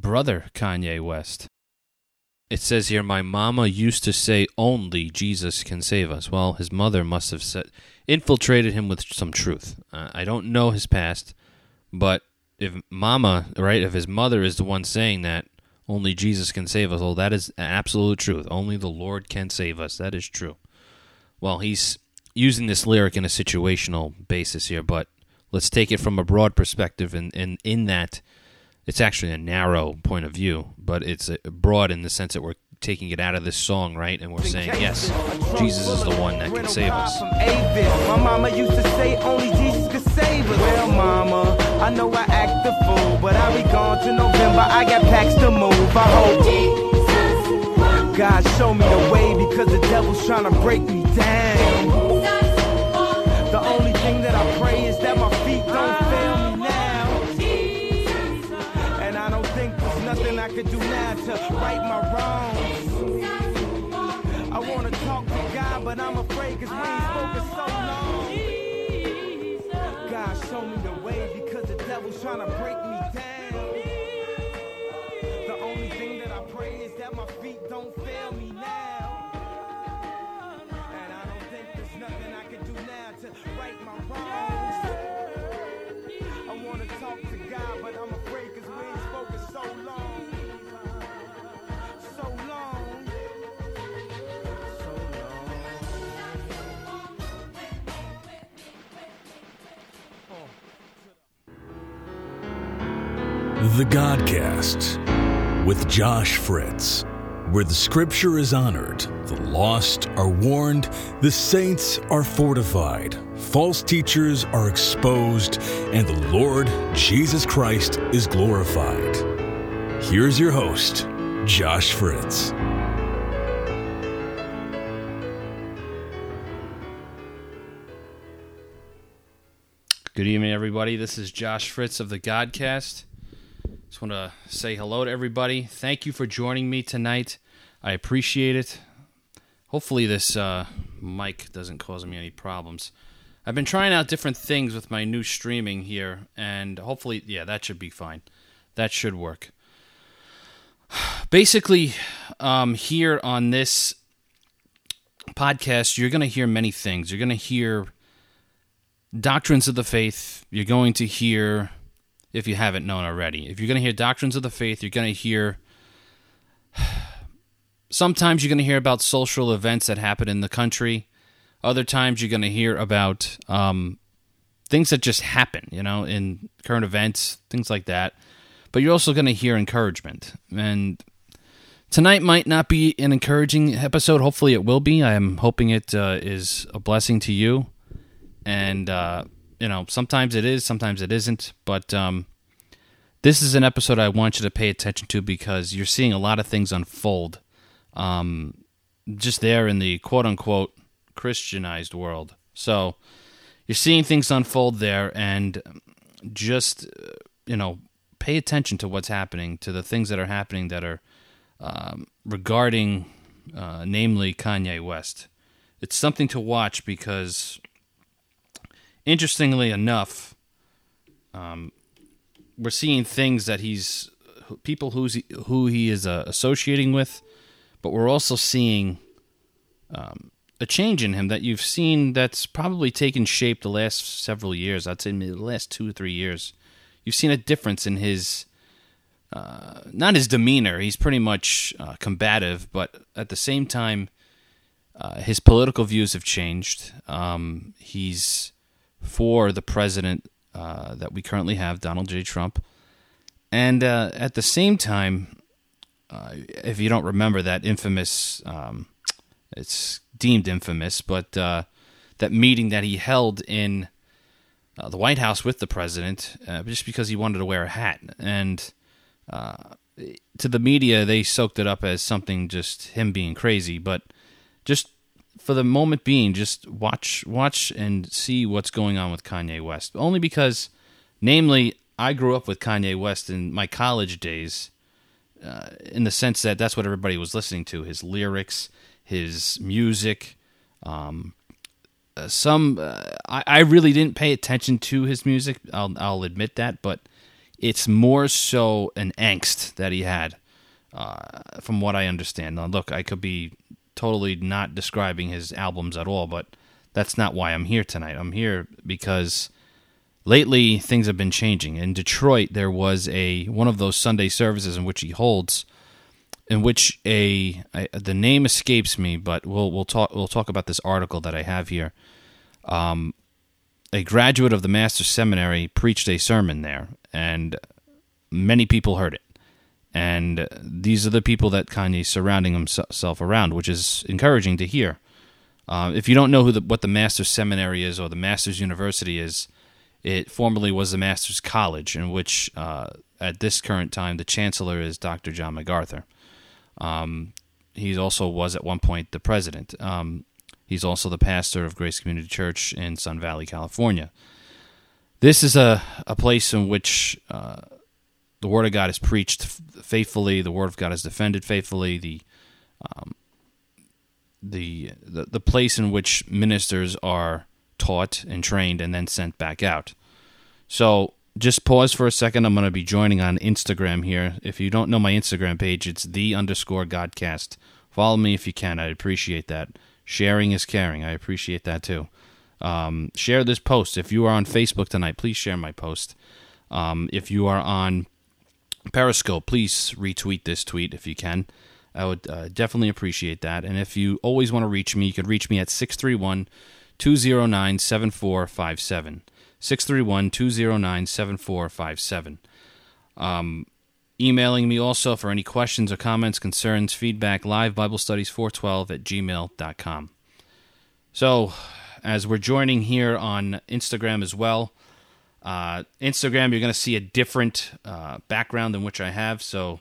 brother Kanye West. It says here, my mama used to say only Jesus can save us. Well, his mother must have said, infiltrated him with some truth. Uh, I don't know his past, but if mama, right, if his mother is the one saying that only Jesus can save us, well, that is absolute truth. Only the Lord can save us. That is true. Well, he's using this lyric in a situational basis here, but let's take it from a broad perspective, and, and in that, it's actually a narrow point of view, but it's uh, broad in the sense that we're taking it out of this song, right? And we're saying, yes, Jesus is the one that can save us. My mama used to say only Jesus could save us. Well, mama, I know I act the fool, but I'll be gone to November. I got packs to move. I hope God show me the way because the devil's trying to break me down. The only thing that I pray is that my right my wrongs. I wanna talk to God, but I'm afraid cause we ain't spoken so long. God, show me the way because the devil's trying to break me The Godcast with Josh Fritz, where the scripture is honored, the lost are warned, the saints are fortified, false teachers are exposed, and the Lord Jesus Christ is glorified. Here's your host, Josh Fritz. Good evening, everybody. This is Josh Fritz of the Godcast. Just want to say hello to everybody. Thank you for joining me tonight. I appreciate it. Hopefully, this uh, mic doesn't cause me any problems. I've been trying out different things with my new streaming here, and hopefully, yeah, that should be fine. That should work. Basically, um, here on this podcast, you're going to hear many things. You're going to hear doctrines of the faith. You're going to hear, if you haven't known already, if you're going to hear doctrines of the faith, you're going to hear. Sometimes you're going to hear about social events that happen in the country. Other times you're going to hear about um, things that just happen, you know, in current events, things like that. But you're also going to hear encouragement. And tonight might not be an encouraging episode. Hopefully, it will be. I am hoping it uh, is a blessing to you and uh, you know sometimes it is sometimes it isn't but um, this is an episode i want you to pay attention to because you're seeing a lot of things unfold um, just there in the quote unquote christianized world. So you're seeing things unfold there and just uh, you know pay attention to what's happening to the things that are happening that are um, regarding uh, namely kanye west. It's something to watch because interestingly enough, um, we're seeing things that he's people who's who he is uh, associating with, but we're also seeing um, a change in him that you've seen that's probably taken shape the last several years. I'd say maybe the last two or three years. You've seen a difference in his. Uh, not his demeanor. He's pretty much uh, combative, but at the same time, uh, his political views have changed. Um, he's for the president uh, that we currently have, Donald J. Trump. And uh, at the same time, uh, if you don't remember that infamous, um, it's deemed infamous, but uh, that meeting that he held in uh, the White House with the president, uh, just because he wanted to wear a hat. And to the media, they soaked it up as something just him being crazy, but just for the moment being, just watch watch and see what's going on with Kanye West. Only because, namely, I grew up with Kanye West in my college days, uh, in the sense that that's what everybody was listening to: his lyrics, his music. Um, uh, some uh, I, I really didn't pay attention to his music. I'll I'll admit that, but It's more so an angst that he had, uh, from what I understand. Now, look, I could be totally not describing his albums at all, but that's not why I'm here tonight. I'm here because lately things have been changing. In Detroit, there was a one of those Sunday services in which he holds, in which a, a the name escapes me, but we'll we'll talk we'll talk about this article that I have here. Um, a graduate of the Master's Seminary preached a sermon there, and many people heard it. And these are the people that Kanye's surrounding himself around, which is encouraging to hear. Uh, if you don't know who the, what the Master's Seminary is or the Master's University is, it formerly was the Master's College, in which, uh, at this current time, the Chancellor is Dr. John MacArthur. Um, he also was at one point the president. Um, he's also the pastor of Grace Community Church in Sun Valley, California. This is a, a place in which uh, the Word of God is preached faithfully, the Word of God is defended faithfully, the um, the, the the place in which ministers are taught and trained and then sent back out. So just pause for a second. I'm going to be joining on Instagram here. If you don't know my Instagram page, it's the underscore Godcast. Follow me if you can. I'd appreciate that. Sharing is caring. I appreciate that too. Um, share this post. If you are on Facebook tonight, please share my post. Um, if you are on Periscope, please retweet this tweet if you can. I would uh, definitely appreciate that. And if you always want to reach me, you can reach me at 631 209 7457. 631 209 7457. Um, emailing me also for any questions or comments, concerns, feedback, live Bible studies 412 at gmail.com. So, as we're joining here on Instagram as well, uh, Instagram, you're going to see a different uh, background than which I have, so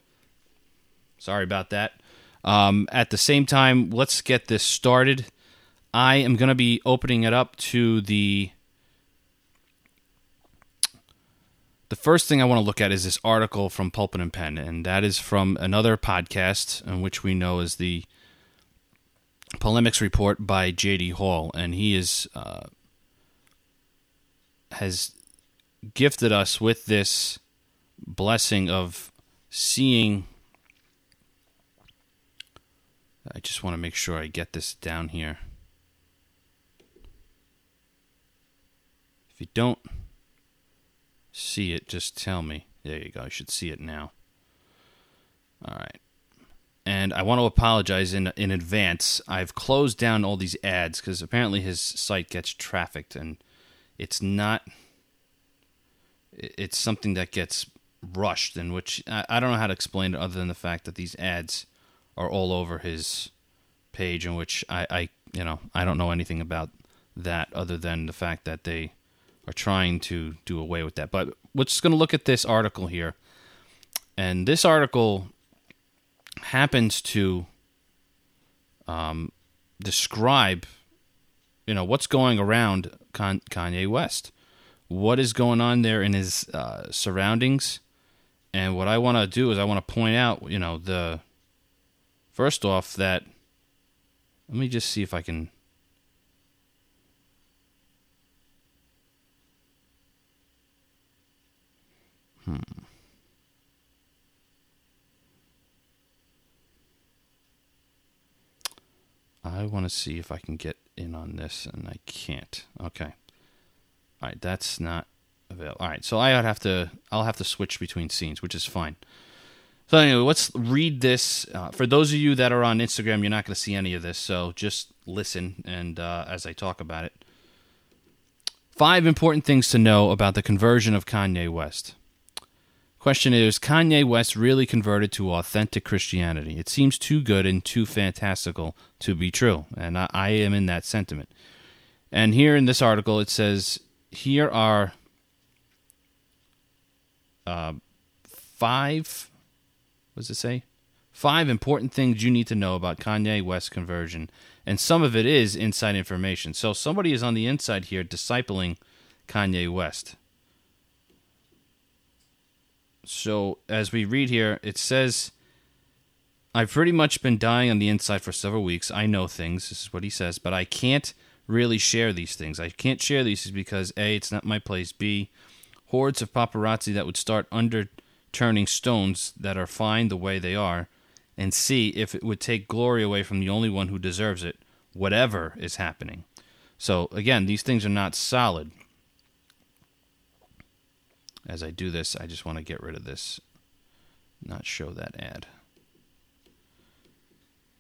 sorry about that. Um, at the same time, let's get this started. I am going to be opening it up to the. The first thing I want to look at is this article from Pulpit and Pen, and that is from another podcast, in which we know is the Polemics Report by J.D. Hall, and he is uh, has gifted us with this blessing of seeing. I just want to make sure I get this down here. If you don't see it, just tell me. There you go. I should see it now. All right. And I want to apologize in in advance. I've closed down all these ads because apparently his site gets trafficked, and it's not it's something that gets rushed, in which I, I don't know how to explain it other than the fact that these ads are all over his page, in which I, I you know I don't know anything about that other than the fact that they are trying to do away with that. But we're just going to look at this article here, and this article happens to um, describe, you know, what's going around Kanye West what is going on there in his uh, surroundings. And what I want to do is I want to point out, you know, the first off that let me just see if I can Hmm. I want to see if I can get in on this, and I can't. Okay. All right, that's not available. All right, so I would have to I'll have to switch between scenes, which is fine. So anyway, let's read this. Uh, for those of you that are on Instagram, you're not going to see any of this, so just listen and uh, as I talk about it. Five important things to know about the conversion of Kanye West. Question is Kanye West really converted to authentic Christianity? It seems too good and too fantastical to be true, and I, I am in that sentiment. And here in this article, it says here are uh, five. What does it say? Five important things you need to know about Kanye West conversion, and some of it is inside information. So somebody is on the inside here discipling Kanye West. So as we read here, it says. I've pretty much been dying on the inside for several weeks. I know things. This is what he says, but I can't really share these things. I can't share these because A, it's not my place. B, hordes of paparazzi that would start underturning stones that are fine the way they are and see if it would take glory away from the only one who deserves it, whatever is happening. So, again, these things are not solid. As I do this, I just want to get rid of this, not show that ad.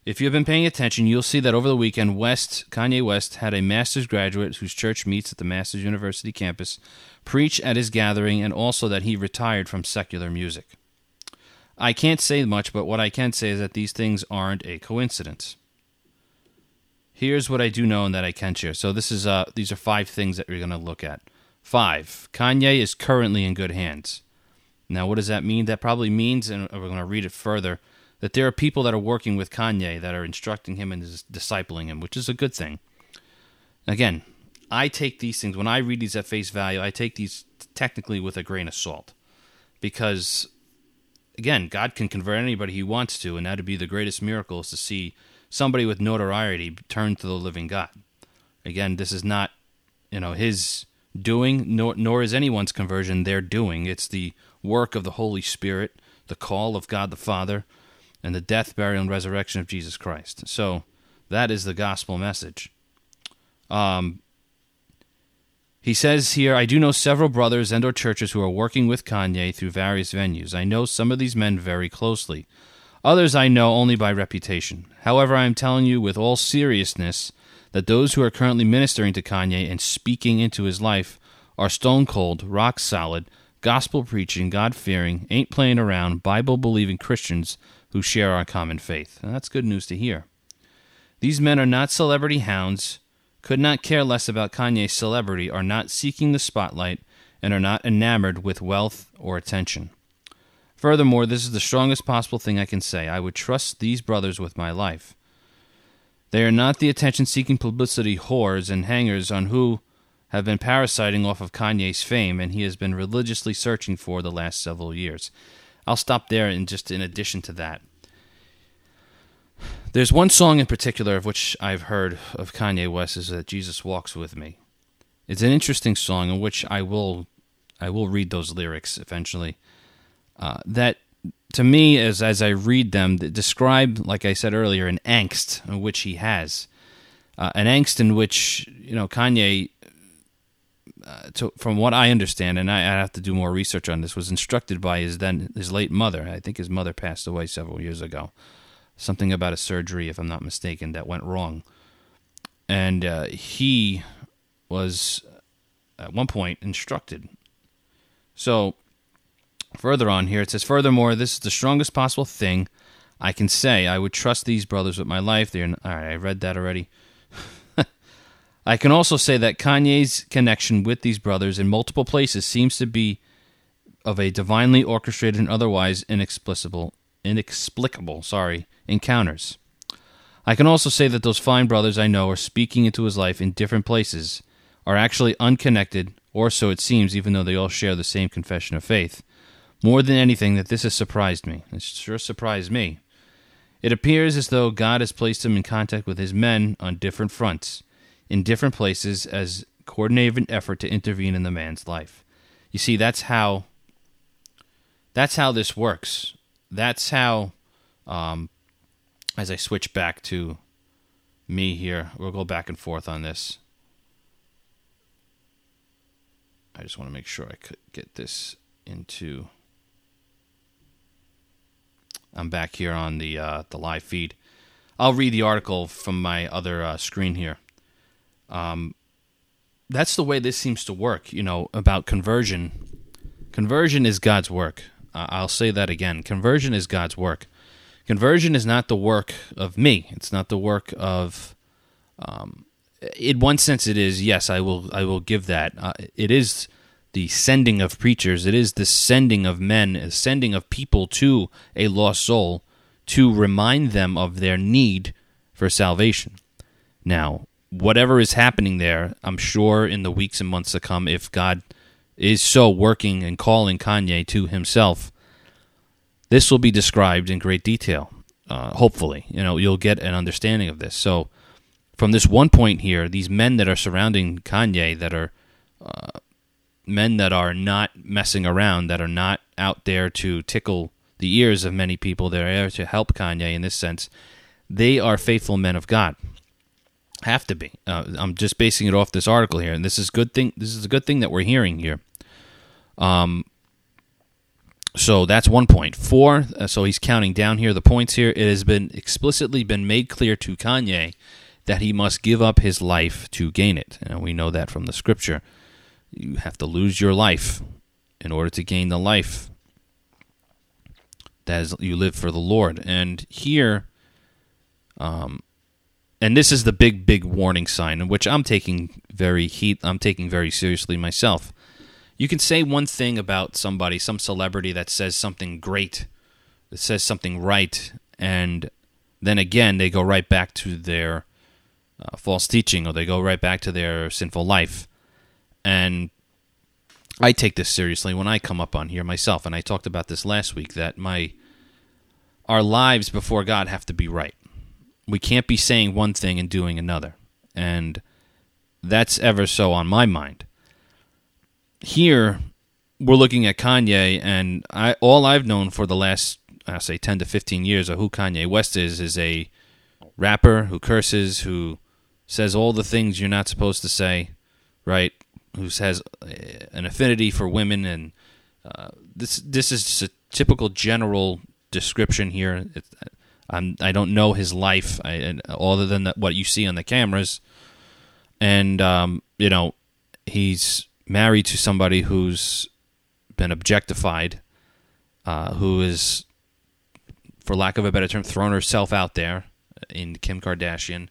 If you've been paying attention, you'll see that over the weekend, West Kanye West had a master's graduate whose church meets at the Masters University campus preach at his gathering, and also that he retired from secular music. I can't say much, but what I can say is that these things aren't a coincidence. Here's what I do know and that I can share. So this is uh these are five things that we're going to look at. Five. Kanye is currently in good hands. Now, what does that mean? That probably means, and we're going to read it further that there are people that are working with Kanye that are instructing him and discipling him, which is a good thing. Again, I take these things when I read these at face value. I take these technically with a grain of salt, because again, God can convert anybody He wants to, and that'd be the greatest miracle is to see somebody with notoriety turn to the living God. Again, this is not, you know, His doing, nor nor is anyone's conversion their doing. It's the work of the Holy Spirit, the call of God the Father, and the death, burial, and resurrection of Jesus Christ. So that is the gospel message. Um, he says here, I do know several brothers and or churches who are working with Kanye through various venues. I know some of these men very closely. Others I know only by reputation. However, I am telling you with all seriousness that those who are currently ministering to Kanye and speaking into his life are stone cold, rock solid, gospel preaching, God fearing, ain't playing around, Bible believing Christians who share our common faith. And that's good news to hear. These men are not celebrity hounds, could not care less about Kanye's celebrity, are not seeking the spotlight, and are not enamored with wealth or attention. Furthermore, this is the strongest possible thing I can say. I would trust these brothers with my life. They are not the attention seeking publicity whores and hangers on who have been parasiting off of Kanye's fame and he has been religiously searching for the last several years. I'll stop there and just in addition to that. There's one song in particular of which I've heard of Kanye West is that Jesus Walks With Me. It's an interesting song in which I will I will read those lyrics eventually. Uh, that to me as as I read them describe like I said earlier an angst in which he has. Uh, an angst in which you know Kanye uh, to, from what I understand, and I, I, have to do more research on this, was instructed by his then his late mother. I think his mother passed away several years ago. Something about a surgery, if I'm not mistaken, that went wrong, and uh, he was at one point instructed. So further on here, it says, furthermore, this is the strongest possible thing I can say. I would trust these brothers with my life. They're all right. I read that already. I can also say that Kanye's connection with these brothers in multiple places seems to be of a divinely orchestrated and otherwise inexplicable inexplicable, sorry, encounters. I can also say that those fine brothers I know are speaking into his life in different places, are actually unconnected, or so it seems, even though they all share the same confession of faith. More than anything, that this has surprised me. It sure surprised me. It appears as though God has placed him in contact with his men on different fronts, in different places as coordinated effort to intervene in the man's life. You see, that's how that's how this works. That's how um, as I switch back to me here, we'll go back and forth on this. I just want to make sure I could get this into. I'm back here on the uh, the live feed. I'll read the article from my other uh, screen here. Um, that's the way this seems to work, you know, about conversion. Conversion is God's work. Uh, I'll say that again. Conversion is God's work. Conversion is not the work of me. It's not the work of. Um, in one sense, it is. Yes, I will. I will give that. Uh, it is the sending of preachers. It is the sending of men, sending of people to a lost soul to remind them of their need for salvation. Now, whatever is happening there, I'm sure in the weeks and months to come, if God is so working and calling Kanye to himself, this will be described in great detail. Uh, hopefully, you know, you'll get an understanding of this. So, from this one point here, these men that are surrounding Kanye that are uh, men that are not messing around, that are not out there to tickle the ears of many people, they're there to help Kanye in this sense. They are faithful men of God. Have to be. Uh, I'm just basing it off this article here, and this is good thing. This is a good thing that we're hearing here. Um, so that's one point four. Uh, so he's counting down here the points here. It has been explicitly been made clear to Kanye that he must give up his life to gain it, and we know that from the scripture. You have to lose your life in order to gain the life that is, you live for the Lord. And here, um, and this is the big, big warning sign, which I'm taking very heat. I'm taking very seriously myself. You can say one thing about somebody, some celebrity that says something great, that says something right, and then again they go right back to their uh, false teaching, or they go right back to their sinful life. And I take this seriously when I come up on here myself, and I talked about this last week that my our lives before God have to be right. We can't be saying one thing and doing another. And that's ever so on my mind. Here, we're looking at Kanye, and I all I've known for the last, I say, 10 to 15 years of who Kanye West is, is a rapper who curses, who says all the things you're not supposed to say, right? Who has an affinity for women, and uh, this this is just a typical general description here. It, I'm, I don't know his life I, other than the, what you see on the cameras, and um, you know he's married to somebody who's been objectified, uh, who is, for lack of a better term, thrown herself out there in Kim Kardashian.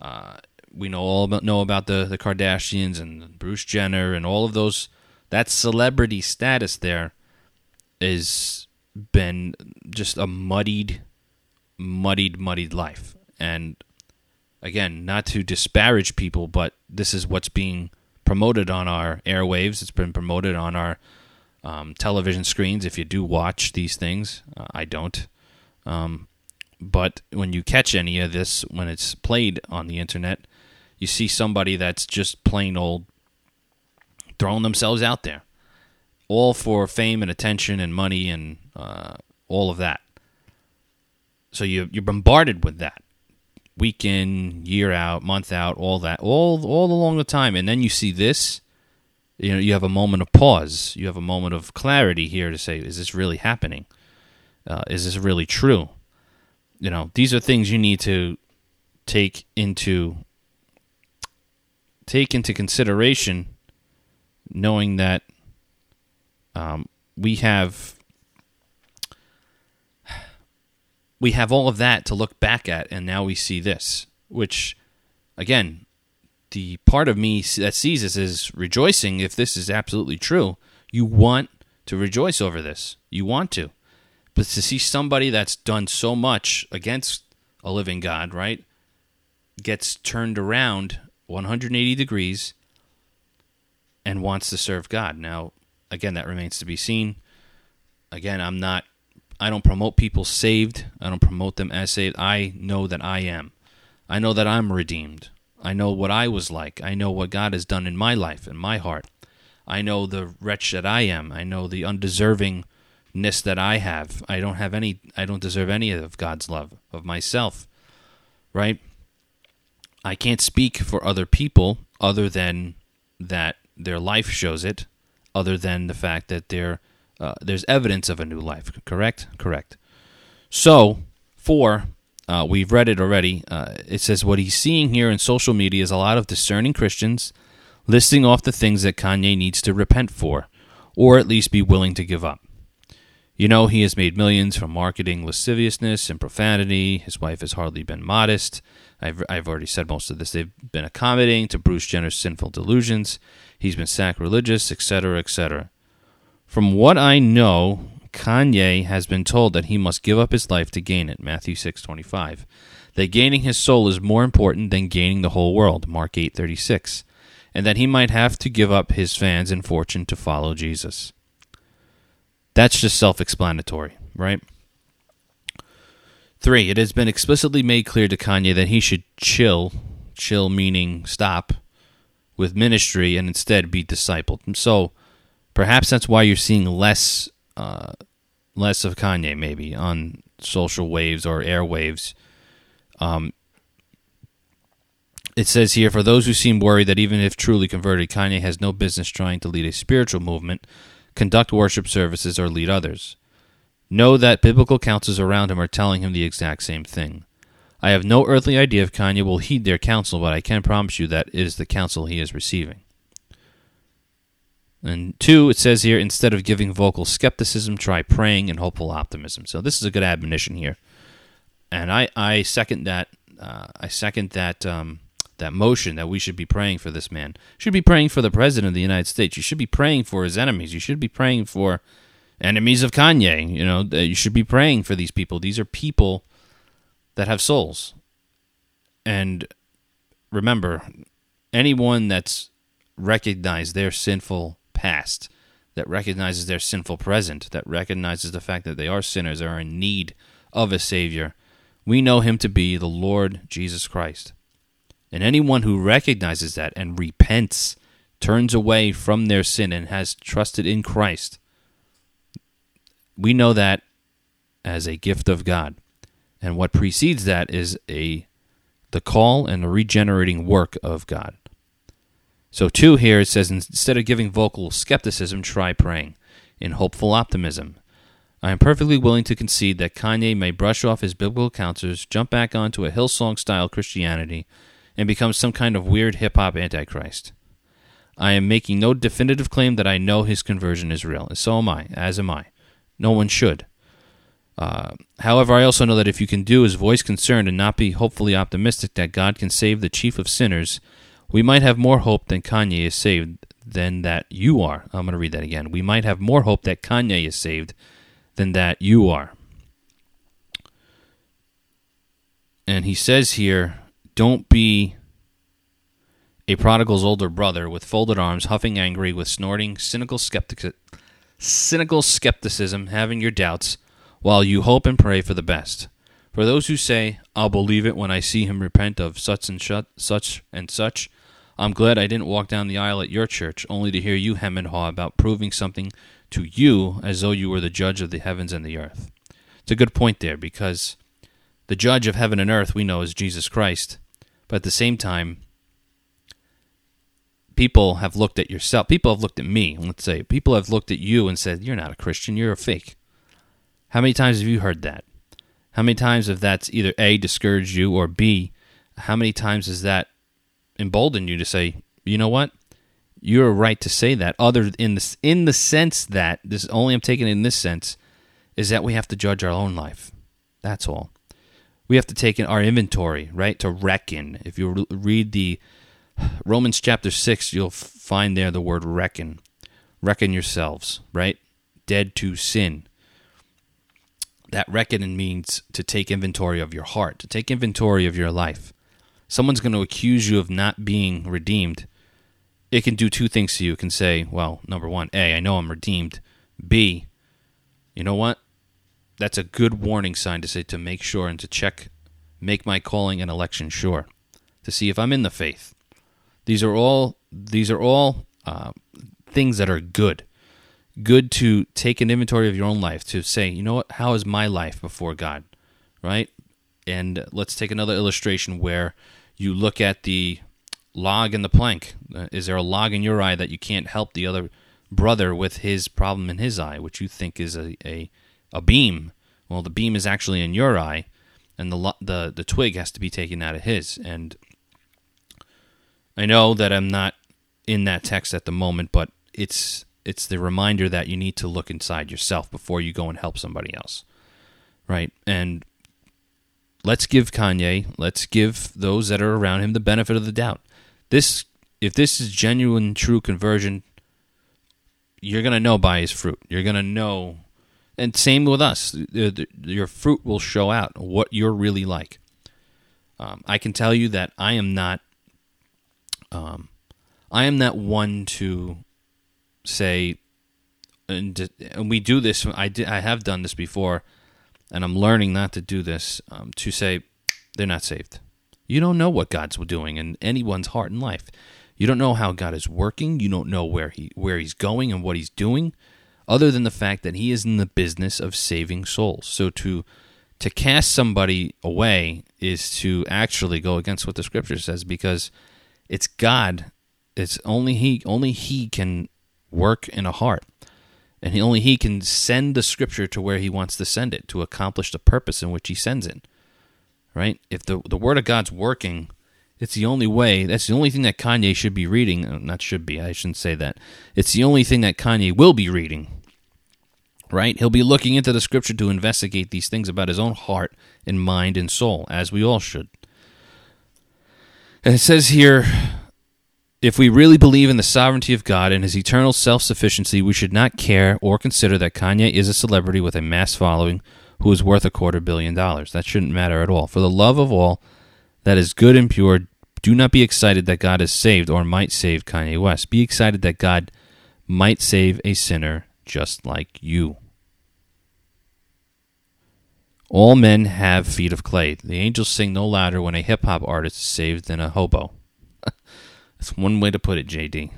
Uh, we know all about know about the the Kardashians and Bruce Jenner and all of those. That celebrity status there is been just a muddied, muddied, muddied life. And again, not to disparage people, but this is what's being promoted on our airwaves. It's been promoted on our um, television screens. If you do watch these things, uh, I don't. Um, but when you catch any of this, when it's played on the internet, you see somebody that's just plain old throwing themselves out there, all for fame and attention and money and uh, all of that. So you you're bombarded with that week in, year out, month out, all that, all all along the time, and then you see this. You know, you have a moment of pause. You have a moment of clarity here to say, is this really happening? Uh, is this really true? You know, these are things you need to take into take into consideration, knowing that um, we have we have all of that to look back at, and now we see this, which, again, the part of me that sees this is rejoicing if this is absolutely true. You want to rejoice over this. You want to. But to see somebody that's done so much against a living God, right, gets turned around 180 degrees and wants to serve God. Now, again, that remains to be seen. Again, I'm not I don't promote people saved. I don't promote them as saved. I know that I am. I know that I'm redeemed. I know what I was like. I know what God has done in my life, in my heart. I know the wretch that I am. I know the undeservingness that I have. I don't have any I don't deserve any of God's love of myself. Right? I can't speak for other people other than that their life shows it, other than the fact that they're uh, there's evidence of a new life. Correct? Correct. So, four, uh, we've read it already. Uh, it says what he's seeing here in social media is a lot of discerning Christians listing off the things that Kanye needs to repent for, or at least be willing to give up. You know, he has made millions from marketing lasciviousness and profanity. His wife has hardly been modest. I've, I've already said most of this. They've been accommodating to Bruce Jenner's sinful delusions. He's been sacrilegious, etc., etc. From what I know, Kanye has been told that he must give up his life to gain it, Matthew 6:25. That gaining his soul is more important than gaining the whole world, Mark 8:36. And that he might have to give up his fans and fortune to follow Jesus. That's just self-explanatory, right? 3. It has been explicitly made clear to Kanye that he should chill, chill meaning stop with ministry and instead be discipled. So, Perhaps that's why you're seeing less uh, less of Kanye maybe on social waves or airwaves. Um, it says here for those who seem worried that even if truly converted, Kanye has no business trying to lead a spiritual movement, conduct worship services, or lead others. Know that biblical counsels around him are telling him the exact same thing. I have no earthly idea if Kanye will heed their counsel, but I can promise you that it is the counsel he is receiving. And two, it says here, instead of giving vocal skepticism, try praying and hopeful optimism. So this is a good admonition here, and I, I second that. Uh, I second that um, that motion that we should be praying for this man. Should be praying for the president of the United States. You should be praying for his enemies. You should be praying for enemies of Kanye. You know, you should be praying for these people. These are people that have souls. And remember, anyone that's recognized their sinful past, that recognizes their sinful present, that recognizes the fact that they are sinners, are in need of a Savior, we know him to be the Lord Jesus Christ. And anyone who recognizes that and repents, turns away from their sin, and has trusted in Christ, we know that as a gift of God. And what precedes that is a the call and the regenerating work of God. So, two here it says instead of giving vocal skepticism, try praying in hopeful optimism. I am perfectly willing to concede that Kanye may brush off his biblical counsels, jump back onto a Hillsong style Christianity, and become some kind of weird hip hop antichrist. I am making no definitive claim that I know his conversion is real, and so am I, as am I. No one should. Uh, however, I also know that if you can do is voice concern and not be hopefully optimistic that God can save the chief of sinners, we might have more hope than Kanye is saved than that you are. I'm going to read that again. We might have more hope that Kanye is saved than that you are. And he says here, don't be a prodigal's older brother with folded arms, huffing angry, with snorting, cynical skeptic, cynical skepticism, having your doubts, while you hope and pray for the best. For those who say, I'll believe it when I see him repent of such and such such and such, I'm glad I didn't walk down the aisle at your church only to hear you hem and haw about proving something to you as though you were the judge of the heavens and the earth. It's a good point there because the judge of heaven and earth we know is Jesus Christ, but at the same time, people have looked at yourself. People have looked at me, let's say. People have looked at you and said, You're not a Christian, you're a fake. How many times have you heard that? How many times have that's either A, discouraged you, or B, how many times has that emboldened you to say, you know what? You're right to say that. Other in the in the sense that this only I'm taking in this sense is that we have to judge our own life. That's all. We have to take in our inventory, right? To reckon. If you read the Romans chapter 6, you'll find there the word reckon. Reckon yourselves, right? Dead to sin. That reckoning means to take inventory of your heart, to take inventory of your life. Someone's going to accuse you of not being redeemed. It can do two things to you. It can say, well, number one, A, I know I'm redeemed. B, you know what? That's a good warning sign to say to make sure and to check, make my calling and election sure, to see if I'm in the faith. These are all these are all uh, things that are good good to take an inventory of your own life to say, you know what, how is my life before God, right? And let's take another illustration where you look at the log in the plank. Uh, is there a log in your eye that you can't help the other brother with his problem in his eye, which you think is a, a, a beam? Well, the beam is actually in your eye, and the, the, the twig has to be taken out of his. And I know that I'm not in that text at the moment, but it's it's the reminder that you need to look inside yourself before you go and help somebody else. Right? And let's give Kanye, let's give those that are around him the benefit of the doubt. This if this is genuine true conversion, you're going to know by his fruit. You're going to know and same with us. Your fruit will show out what you're really like. Um, I can tell you that I am not um, I am not one to say, and, and we do this. I I have done this before, and I'm learning not to do this. Um, to say they're not saved. You don't know what God's doing in anyone's heart and life. You don't know how God is working. You don't know where he where he's going and what he's doing, other than the fact that he is in the business of saving souls. So to to cast somebody away is to actually go against what the scripture says because it's God. It's only he only he can work in a heart. And he, only he can send the scripture to where he wants to send it to accomplish the purpose in which he sends it. Right? If the the word of God's working, it's the only way. That's the only thing that Kanye should be reading. Uh, Not should be. I shouldn't say that. It's the only thing that Kanye will be reading. Right? He'll be looking into the scripture to investigate these things about his own heart and mind and soul, as we all should. And it says here if we really believe in the sovereignty of God and his eternal self sufficiency, we should not care or consider that Kanye is a celebrity with a mass following who is worth a quarter billion dollars. That shouldn't matter at all. For the love of all that is good and pure, do not be excited that God has saved or might save Kanye West. Be excited that God might save a sinner just like you. All men have feet of clay. The angels sing no louder when a hip hop artist is saved than a hobo. That's one way to put it, JD.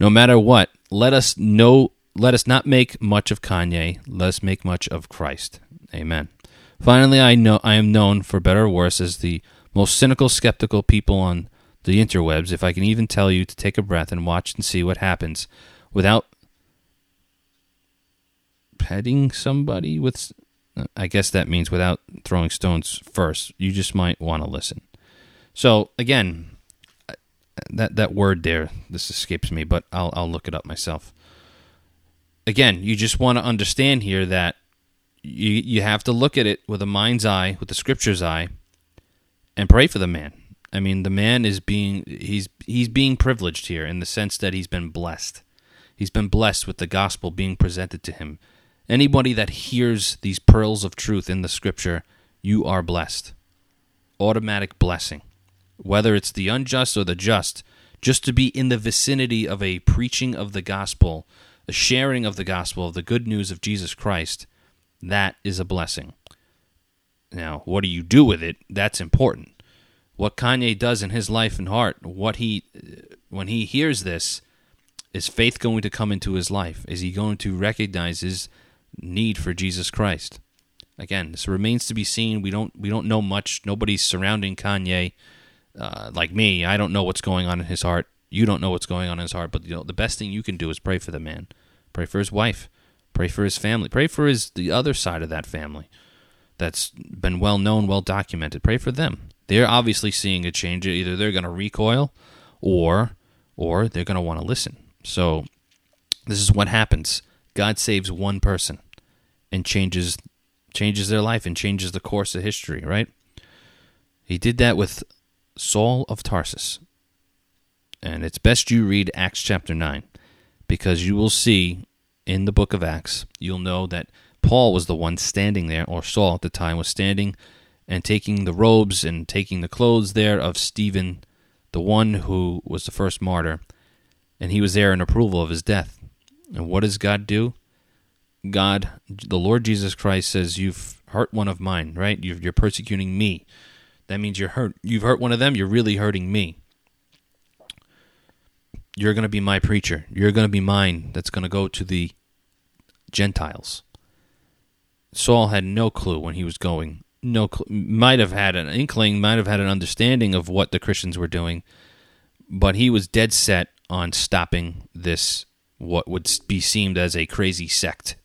No matter what, let us know let us not make much of Kanye, let us make much of Christ. Amen. Finally, I know I am known for better or worse as the most cynical, skeptical people on the interwebs. If I can even tell you to take a breath and watch and see what happens without petting somebody with I guess that means without throwing stones first. You just might want to listen. So, again, that that word there this escapes me but I'll I'll look it up myself. Again you just want to understand here that you you have to look at it with a mind's eye with the scripture's eye and pray for the man. I mean the man is being he's he's being privileged here in the sense that he's been blessed. He's been blessed with the gospel being presented to him. Anybody that hears these pearls of truth in the scripture you are blessed. Automatic blessing whether it's the unjust or the just, just to be in the vicinity of a preaching of the gospel, a sharing of the gospel, of the good news of Jesus Christ, that is a blessing. Now, what do you do with it? That's important. What Kanye does in his life and heart, what he when he hears this, is faith going to come into his life? Is he going to recognize his need for Jesus Christ? Again, this remains to be seen. We don't we don't know much. Nobody's surrounding Kanye uh, like me, I don't know what's going on in his heart. You don't know what's going on in his heart, but you know the best thing you can do is pray for the man, pray for his wife, pray for his family, pray for his the other side of that family that's been well known, well documented. Pray for them. They're obviously seeing a change. Either they're going to recoil, or or they're going to want to listen. So this is what happens. God saves one person and changes changes their life and changes the course of history. Right? He did that with Saul of Tarsus. And it's best you read Acts chapter 9 because you will see in the book of Acts, you'll know that Paul was the one standing there, or Saul at the time was standing and taking the robes and taking the clothes there of Stephen, the one who was the first martyr, and he was there in approval of his death. And what does God do? God, the Lord Jesus Christ says, You've hurt one of mine, right? You're, you're persecuting me. That means you're hurt. You've hurt one of them. You're really hurting me. You're going to be my preacher. You're going to be mine. That's going to go to the Gentiles. Saul had no clue when he was going. No, cl- might have had an inkling, might have had an understanding of what the Christians were doing, but he was dead set on stopping this what would be seemed as a crazy sect.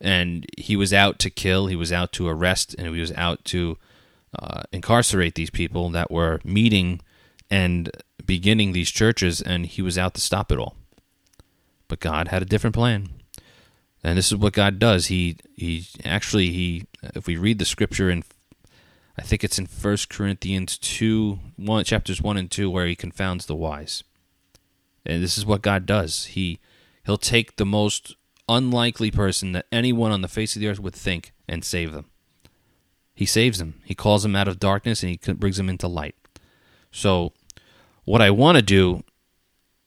And he was out to kill. He was out to arrest, and he was out to uh, incarcerate these people that were meeting and beginning these churches, and he was out to stop it all. But God had a different plan, and this is what God does. He he actually he if we read the scripture in I think it's in First Corinthians two one chapters one and two where he confounds the wise. And this is what God does. He he'll take the most unlikely person that anyone on the face of the earth would think and save them. He saves him. He calls him out of darkness and he brings him into light. So, what I want to do,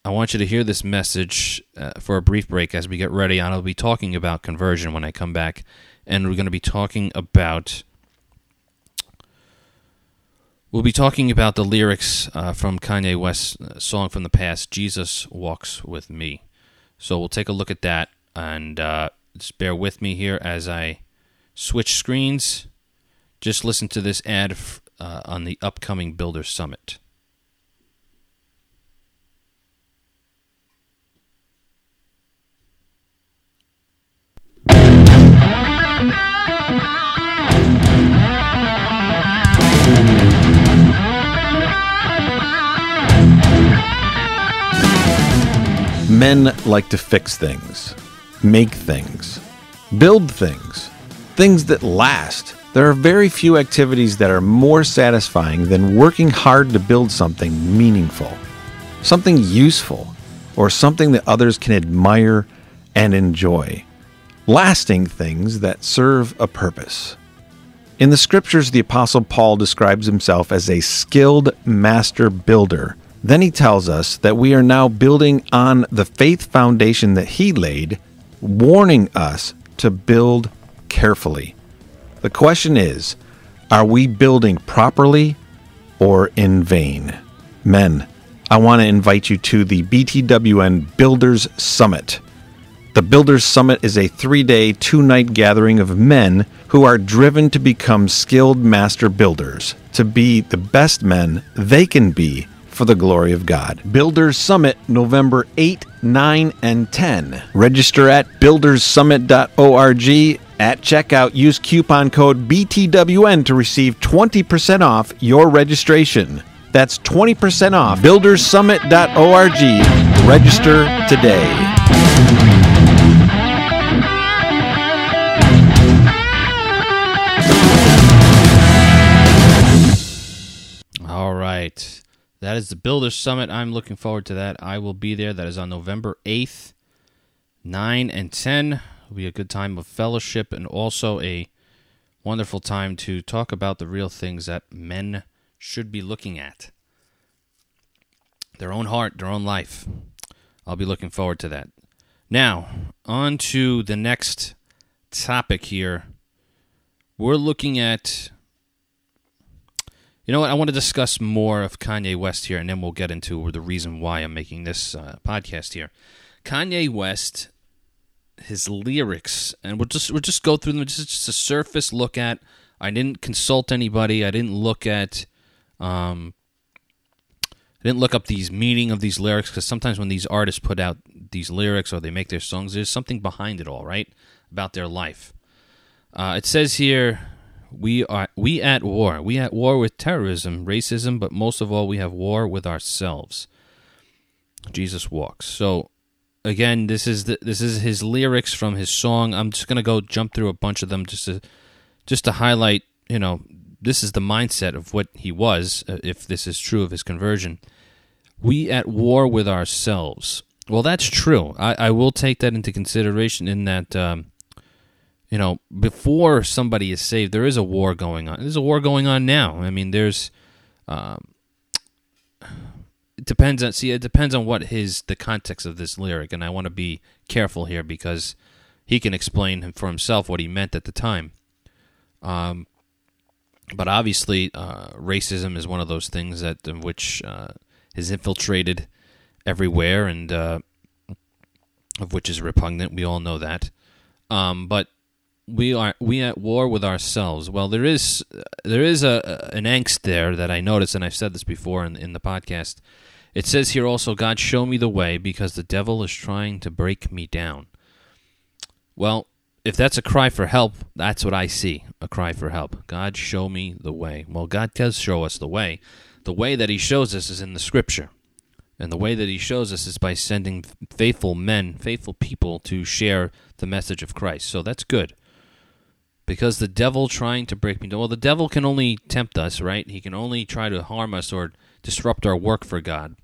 I want you to hear this message uh, for a brief break as we get ready. And I'll be talking about conversion when I come back, and we're going to be talking about We'll be talking about the lyrics uh, from Kanye West's uh, song from the past, Jesus Walks With Me. So we'll take a look at that and uh, just bear with me here as I switch screens. Just listen to this ad f- uh, on the upcoming Builder Summit. Men like to fix things, make things, build things, things that last. There are very few activities that are more satisfying than working hard to build something meaningful, something useful, or something that others can admire and enjoy. Lasting things that serve a purpose. In the scriptures, the Apostle Paul describes himself as a skilled master builder. Then he tells us that we are now building on the faith foundation that he laid, warning us to build carefully. The question is are we building properly or in vain? Men, I want to invite you to the BTWN Builders Summit. The Builders Summit is a three day, two night gathering of men who are driven to become skilled master builders, to be the best men they can be for the glory of God. Builders Summit, November 8, 9, and 10. Register at buildersummit.org. At checkout, use coupon code BTWN to receive 20% off your registration. That's 20% off buildersummit.org. Register today. All right. That is the Builders Summit. I'm looking forward to that. I will be there. That is on November 8th, 9 and 10. It'll be a good time of fellowship and also a wonderful time to talk about the real things that men should be looking at their own heart, their own life. I'll be looking forward to that. Now, on to the next topic here. We're looking at you know what? I want to discuss more of Kanye West here, and then we'll get into the reason why I'm making this uh, podcast here. Kanye West, his lyrics, and we'll just we'll just go through them. Just, just a surface look at. I didn't consult anybody. I didn't look at. Um, I didn't look up these meaning of these lyrics because sometimes when these artists put out these lyrics or they make their songs, there's something behind it all, right? About their life. Uh, it says here we are we at war. We at war with terrorism, racism, but most of all, we have war with ourselves. Jesus walks. So, again, this is the, this is his lyrics from his song. I'm just gonna go jump through a bunch of them just to just to highlight. You know, this is the mindset of what he was. uh, If this is true of his conversion, we at war with ourselves. Well, that's true. I, I will take that into consideration. In that. Um, you know, before somebody is saved, there is a war going on. There's a war going on now. I mean, there's, um, it depends on see, it depends on what his the context of this lyric, and I want to be careful here because he can explain for himself what he meant at the time. Um, but obviously, uh, racism is one of those things that in which uh, has infiltrated everywhere, and uh, of which is repugnant. We all know that. Um, but we are we at war with ourselves. Well, there is there is a an angst there that I noticed, and I've said this before in, in the podcast. It says here also, God show me the way because the devil is trying to break me down. Well, if that's a cry for help, that's what I see a cry for help. God show me the way. Well, God does show us the way. The way that He shows us is in the Scripture. And the way that He shows us is by sending faithful men, faithful people to share the message of Christ. So that's good because the devil trying to break me down. Well, the devil can only tempt us, right? He can only try to harm us or disrupt our work for God.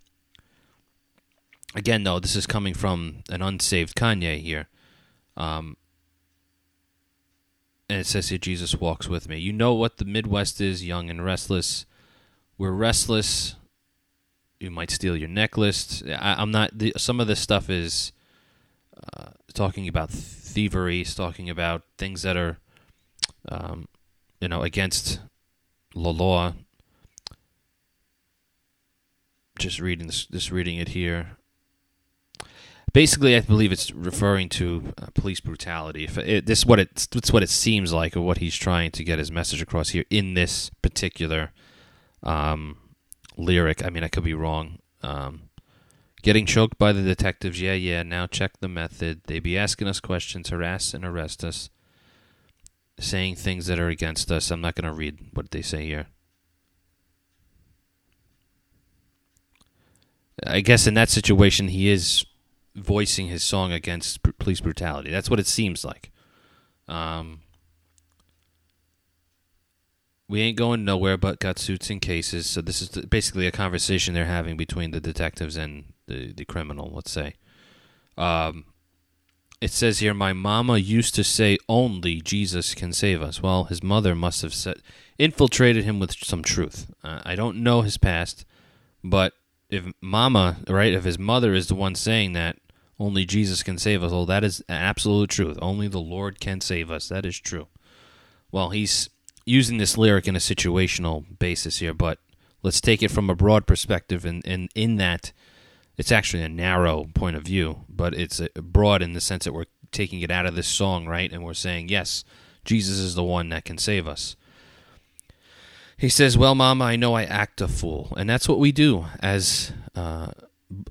Again, though, this is coming from an unsaved Kanye here. Um, and it says here, Jesus walks with me. You know what the Midwest is young and restless. We're restless. You might steal your necklace. I, I'm not. The, some of this stuff is uh, talking about thievery, it's talking about things that are um, you know, against the law. just reading this, just reading it here. Basically, I believe it's referring to uh, police brutality. If it, this what it it's what it seems like, or what he's trying to get his message across here in this particular um, lyric. I mean, I could be wrong. Um, getting choked by the detectives. Yeah, yeah. Now check the method. They be asking us questions, harass and arrest us, saying things that are against us. I'm not going to read what they say here. I guess in that situation, he is voicing his song against police brutality. That's what it seems like. Um, we ain't going nowhere but got suits and cases. So this is basically a conversation they're having between the detectives and the, the criminal, let's say. Um, it says here, my mama used to say only Jesus can save us. Well, his mother must have infiltrated him with some truth. Uh, I don't know his past, but if mama, right, if his mother is the one saying that only Jesus can save us, well, that is absolute truth. Only the Lord can save us. That is true. Well, he's using this lyric in a situational basis here, but let's take it from a broad perspective, and, and in that, it's actually a narrow point of view, but it's broad in the sense that we're taking it out of this song, right? And we're saying, yes, Jesus is the one that can save us. He says, Well, Mama, I know I act a fool. And that's what we do as uh,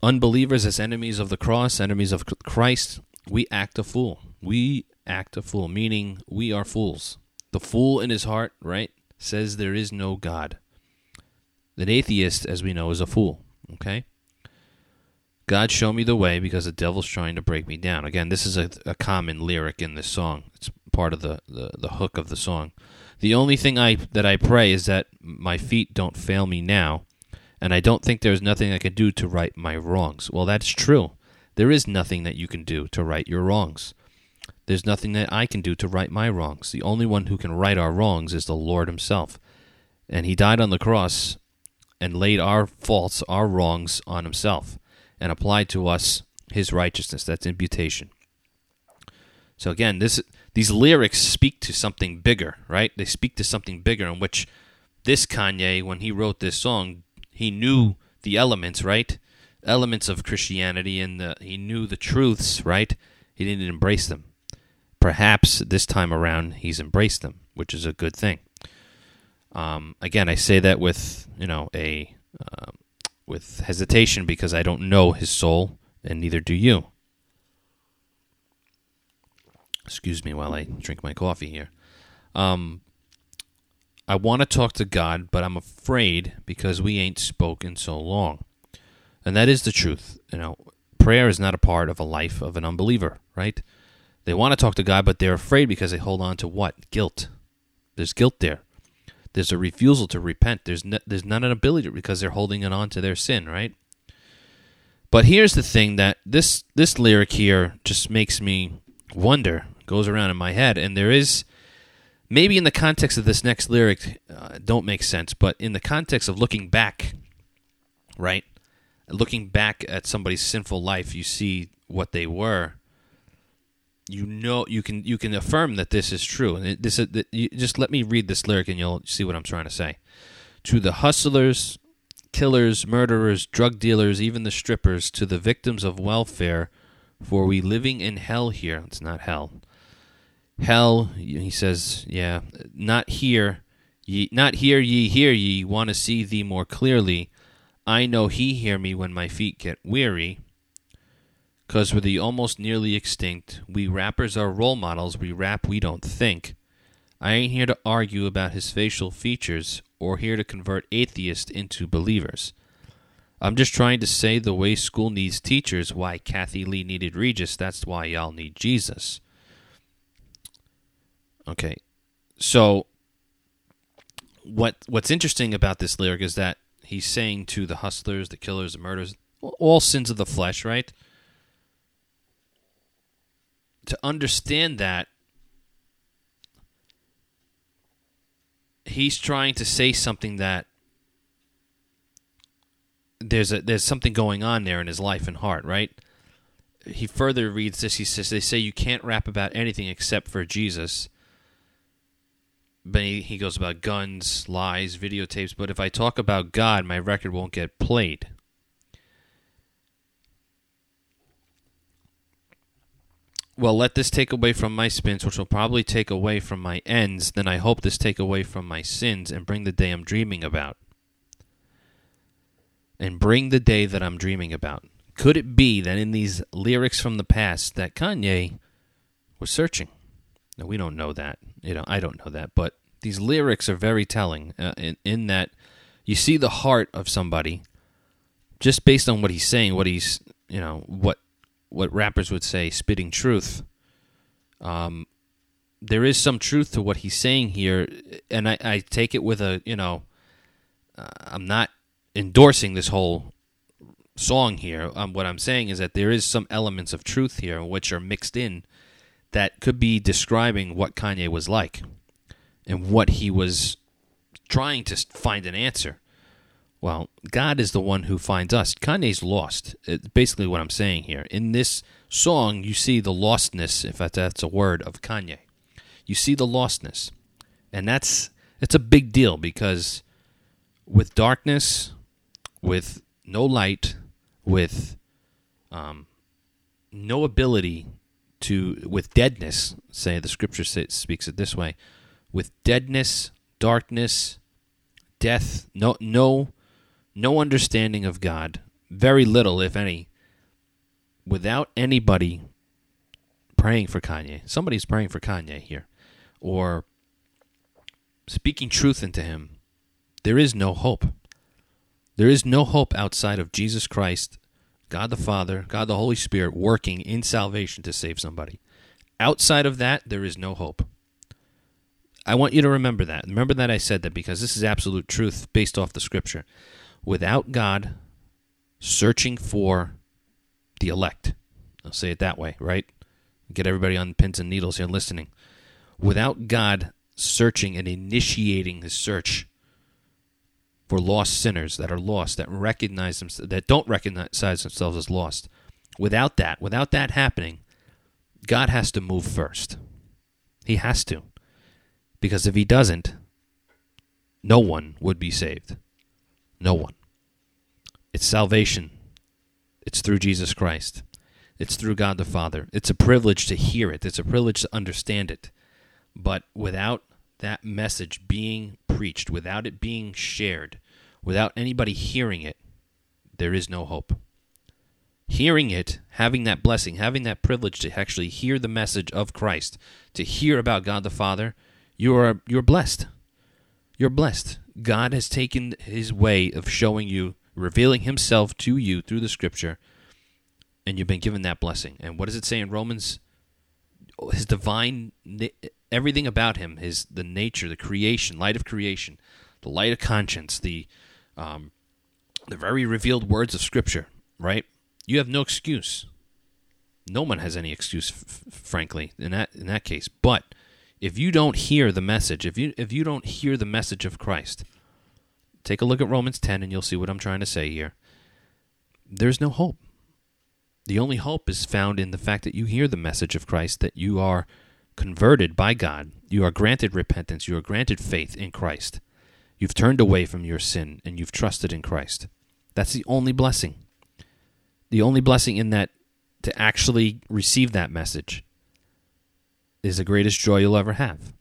unbelievers, as enemies of the cross, enemies of Christ. We act a fool. We act a fool, meaning we are fools. The fool in his heart, right, says there is no God. An atheist, as we know, is a fool. Okay? God, show me the way because the devil's trying to break me down. Again, this is a, a common lyric in this song. It's part of the, the, the hook of the song. The only thing I that I pray is that my feet don't fail me now, and I don't think there's nothing I can do to right my wrongs. Well, that's true. There is nothing that you can do to right your wrongs. There's nothing that I can do to right my wrongs. The only one who can right our wrongs is the Lord Himself. And He died on the cross and laid our faults, our wrongs on Himself, and applied to us His righteousness. That's imputation. So again, this these lyrics speak to something bigger, right? They speak to something bigger in which this Kanye, when he wrote this song, he knew the elements, right? Elements of Christianity, and the, he knew the truths, right? He didn't embrace them. Perhaps this time around, he's embraced them, which is a good thing. Um, again, I say that with you know a uh, with hesitation because I don't know his soul, and neither do you. Excuse me while I drink my coffee here. Um, I want to talk to God, but I'm afraid because we ain't spoken so long. And that is the truth. You know, prayer is not a part of a life of an unbeliever, right? They want to talk to God, but they're afraid because they hold on to what? Guilt. There's guilt there. There's a refusal to repent. There's no, there's not an ability because they're holding it on to their sin, right? But here's the thing that this this lyric here just makes me wonder goes around in my head, and there is maybe in the context of this next lyric uh, don't make sense, but in the context of looking back, right? Looking back at somebody's sinful life, you see what they were. You know, you can you can affirm that this is true. And this is, just let me read this lyric, and you'll see what I'm trying to say. To the hustlers, killers, murderers, drug dealers, even the strippers, to the victims of welfare, for we living in hell here. It's not hell. Hell, he says, yeah, not here, ye, not here ye hear ye, want to see thee more clearly. I know he hear me when my feet get weary. Cause we're the almost nearly extinct. We rappers are role models. We rap, we don't think. I ain't here to argue about his facial features or here to convert atheists into believers. I'm just trying to say the way school needs teachers, why Kathie Lee needed Regis, that's why y'all need Jesus. Okay. So what what's interesting about this lyric is that he's saying to the hustlers, the killers, the murderers, all sins of the flesh, right? To understand that he's trying to say something that there's a there's something going on there in his life and heart, right? He further reads this. He says they say you can't rap about anything except for Jesus but he, he goes about guns, lies, videotapes. But if I talk about God, my record won't get played. Well, let this take away from my spins, which will probably take away from my ends. Then I hope this take away from my sins and bring the day I'm dreaming about. And bring the day that I'm dreaming about. Could it be that in these lyrics from the past that Kanye was searching? Now we don't know that. You know, I don't know that, but these lyrics are very telling uh, in, in that you see the heart of somebody just based on what he's saying, what he's, you know, what what rappers would say, spitting truth. Um, there is some truth to what he's saying here, and I, I take it with a, you know, uh, I'm not endorsing this whole song here. Um, what I'm saying is that there is some elements of truth here which are mixed in that could be describing what Kanye was like and what he was trying to find an answer. Well, God is the one who finds us. Kanye's lost. It's basically what I'm saying here. In this song, you see the lostness, if that's a word, of Kanye. You see the lostness. And that's it's a big deal because with darkness, with no light, with um, no ability to, with deadness, say the scripture speaks it this way, with deadness, darkness, death, no, no no understanding of God, very little, if any, without anybody praying for Kanye. Somebody's praying for Kanye here, or speaking truth into him. There is no hope. There is no hope outside of Jesus Christ, God the Father, God the Holy Spirit working in salvation to save somebody. Outside of that, there is no hope. I want you to remember that. Remember that I said that because this is absolute truth based off the scripture without God searching for the elect. I'll say it that way, right? Get everybody on pins and needles here listening. Without God searching and initiating his search for lost sinners that are lost, that recognize them, that don't recognize themselves as lost. Without that, without that happening, God has to move first. He has to. Because if he doesn't, no one would be saved. No one. It's salvation. It's through Jesus Christ. It's through God the Father. It's a privilege to hear it, it's a privilege to understand it. But without that message being preached, without it being shared, without anybody hearing it, there is no hope. Hearing it, having that blessing, having that privilege to actually hear the message of Christ, to hear about God the Father, you are you're blessed. You're blessed. God has taken his way of showing you, revealing himself to you through the scripture, and you've been given that blessing. And what does it say in Romans? His divine, everything about him, his the nature, the creation, light of creation, the light of conscience, the um, the very revealed words of scripture. Right? You have no excuse. No one has any excuse, f- frankly, in that in that case. But if you don't hear the message, if you if you don't hear the message of Christ, take a look at Romans 10 and you'll see what I'm trying to say here. There's no hope. The only hope is found in the fact that you hear the message of Christ, that you are converted by God, you are granted repentance, you are granted faith in Christ. You've turned away from your sin and you've trusted in Christ. That's the only blessing. The only blessing in that to actually receive that message is the greatest joy you'll ever have.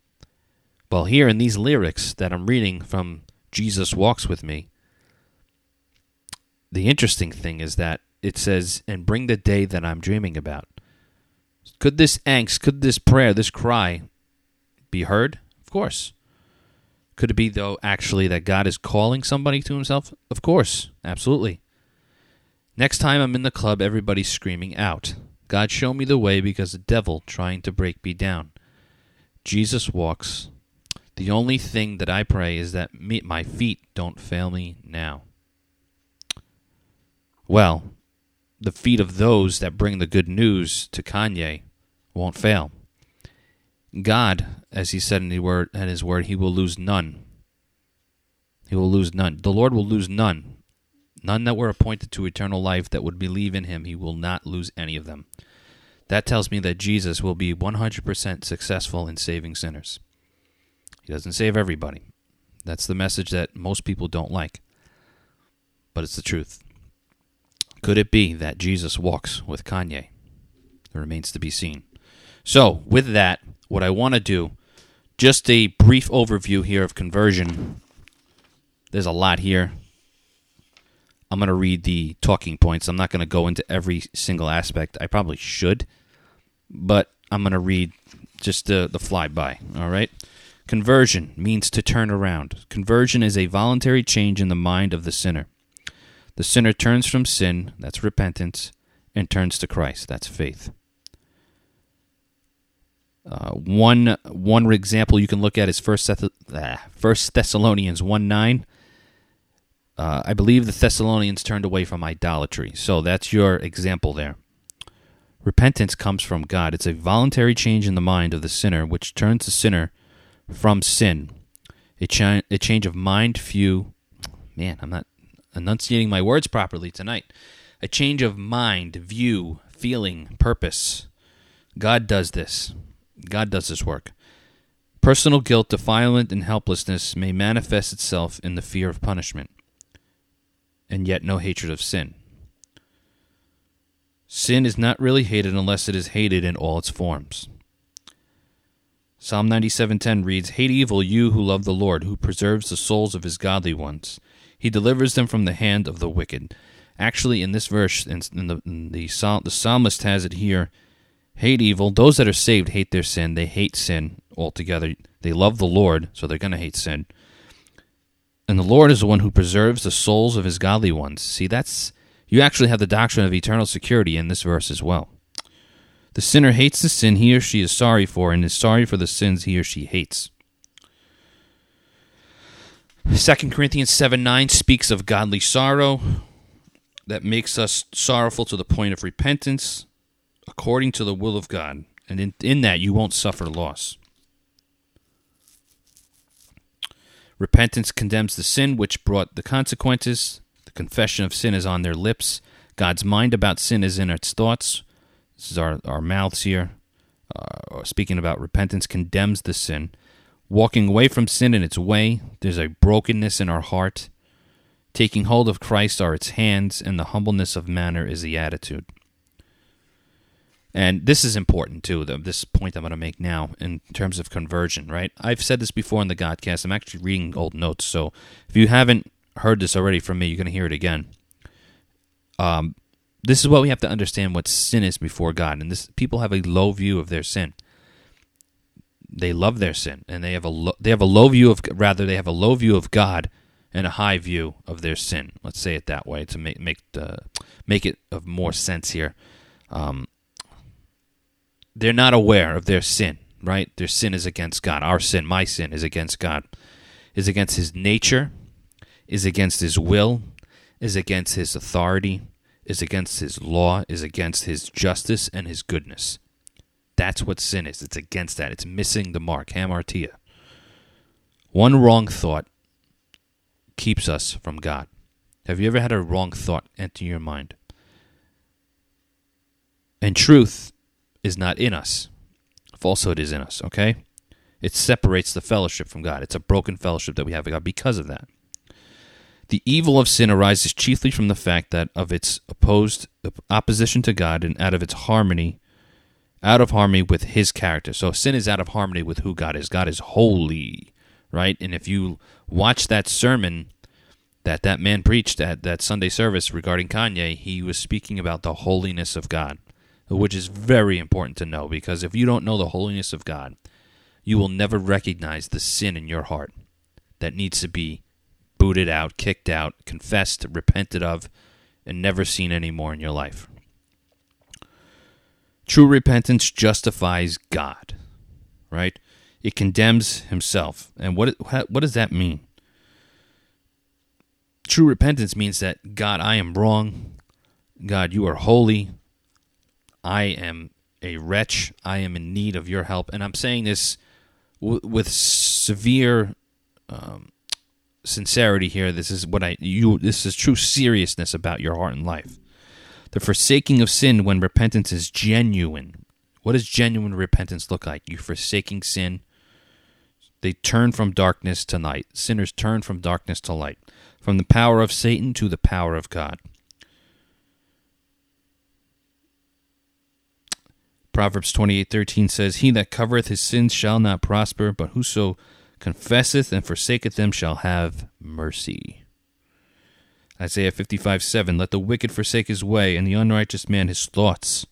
Well, here in these lyrics that I'm reading from Jesus Walks with Me, the interesting thing is that it says, and bring the day that I'm dreaming about. Could this angst, could this prayer, this cry be heard? Of course. Could it be, though, actually that God is calling somebody to himself? Of course, absolutely. Next time I'm in the club, everybody's screaming out. God show me the way because the devil trying to break me down. Jesus walks. The only thing that I pray is that me, my feet don't fail me now. Well, the feet of those that bring the good news to Kanye won't fail. God, as he said in, the word, in his word, he will lose none. He will lose none. The Lord will lose none None that were appointed to eternal life that would believe in him, he will not lose any of them. That tells me that Jesus will be 100% successful in saving sinners. He doesn't save everybody. That's the message that most people don't like. But it's the truth. Could it be that Jesus walks with Kanye? It remains to be seen. So, with that, what I want to do, just a brief overview here of conversion. There's a lot here. I'm going to read the talking points. I'm not going to go into every single aspect. I probably should, but I'm going to read just the, the flyby. All right. Conversion means to turn around. Conversion is a voluntary change in the mind of the sinner. The sinner turns from sin, that's repentance, and turns to Christ, that's faith. Uh, one one example you can look at is First, ah, First Thessalonians one nine. Uh, I believe the Thessalonians turned away from idolatry, so that's your example there. Repentance comes from God. It's a voluntary change in the mind of the sinner, which turns the sinner from sin. A, a change of mind, view. Man, I'm not enunciating my words properly tonight. A change of mind, view, feeling, purpose. God does this. God does this work. Personal guilt, defilement, and helplessness may manifest itself in the fear of punishment, and yet no hatred of sin. Sin is not really hated unless it is hated in all its forms. Psalm 97:10 reads, "Hate evil, you who love the Lord, who preserves the souls of his godly ones. He delivers them from the hand of the wicked." Actually, in this verse, in, the in the, the psalmist has it here: hate evil. Those that are saved hate their sin. They hate sin altogether. They love the Lord, so they're going to hate sin. And the Lord is the one who preserves the souls of his godly ones. See, that's you actually have the doctrine of eternal security in this verse as well. The sinner hates the sin he or she is sorry for and is sorry for the sins he or she hates. 2 Corinthians 7 9 speaks of godly sorrow that makes us sorrowful to the point of repentance according to the will of God. And in, in that, you won't suffer loss. Repentance condemns the sin which brought the consequences. The confession of sin is on their lips. God's mind about sin is in its thoughts. This is our, our mouths here. Uh, speaking about repentance condemns the sin. Walking away from sin in its way, there's a brokenness in our heart. Taking hold of Christ are its hands, and the humbleness of manner is the attitude. And this is important too, this point I'm going to make now in terms of conversion, right? I've said this before in the Godcast. I'm actually reading old notes. So if you haven't heard this already from me, you're going to hear it again. Um, this is what we have to understand what sin is before God. And this people have a low view of their sin. They love their sin, and they have a lo- they have a low view of rather they have a low view of God and a high view of their sin. Let's say it that way to make make the make it of more sense here. Um, they're not aware of their sin, right? Their sin is against God. Our sin, my sin, is against God, is against His nature, is against His will, is against His authority, is against His law, is against His justice and His goodness. That's what sin is. It's against that. It's missing the mark. Hamartia. One wrong thought keeps us from God. Have you ever had a wrong thought enter your mind? And truth is not in us. Falsehood is in us, okay? It separates the fellowship from God. It's a broken fellowship that we have with God because of that. The evil of sin arises chiefly from the fact that of its opposed opposition to God and out of its harmony, out of harmony with His character. So sin is out of harmony with who God is. God is holy, right? And if you watch that sermon that that man preached at that Sunday service regarding Kanye, he was speaking about the holiness of God, which is very important to know because if you don't know the holiness of God, you will never recognize the sin in your heart that needs to be booted out, kicked out, confessed, repented of, and never seen anymore in your life. True repentance justifies God, right? It condemns himself. And what what does that mean? True repentance means that God, I am wrong. God, you are holy. I am a wretch. I am in need of your help. And I'm saying this w- with severe um, sincerity here. This is what I you. This is true seriousness about your heart and life. The forsaking of sin when repentance is genuine. What does genuine repentance look like? You forsaking sin. They turn from darkness to light. Sinners turn from darkness to light, from the power of Satan to the power of God. Proverbs 28:13 says, "He that covereth his sins shall not prosper, but whoso confesseth and forsaketh them shall have mercy." Isaiah 55:7, "Let the wicked forsake his way, and the unrighteous man his thoughts.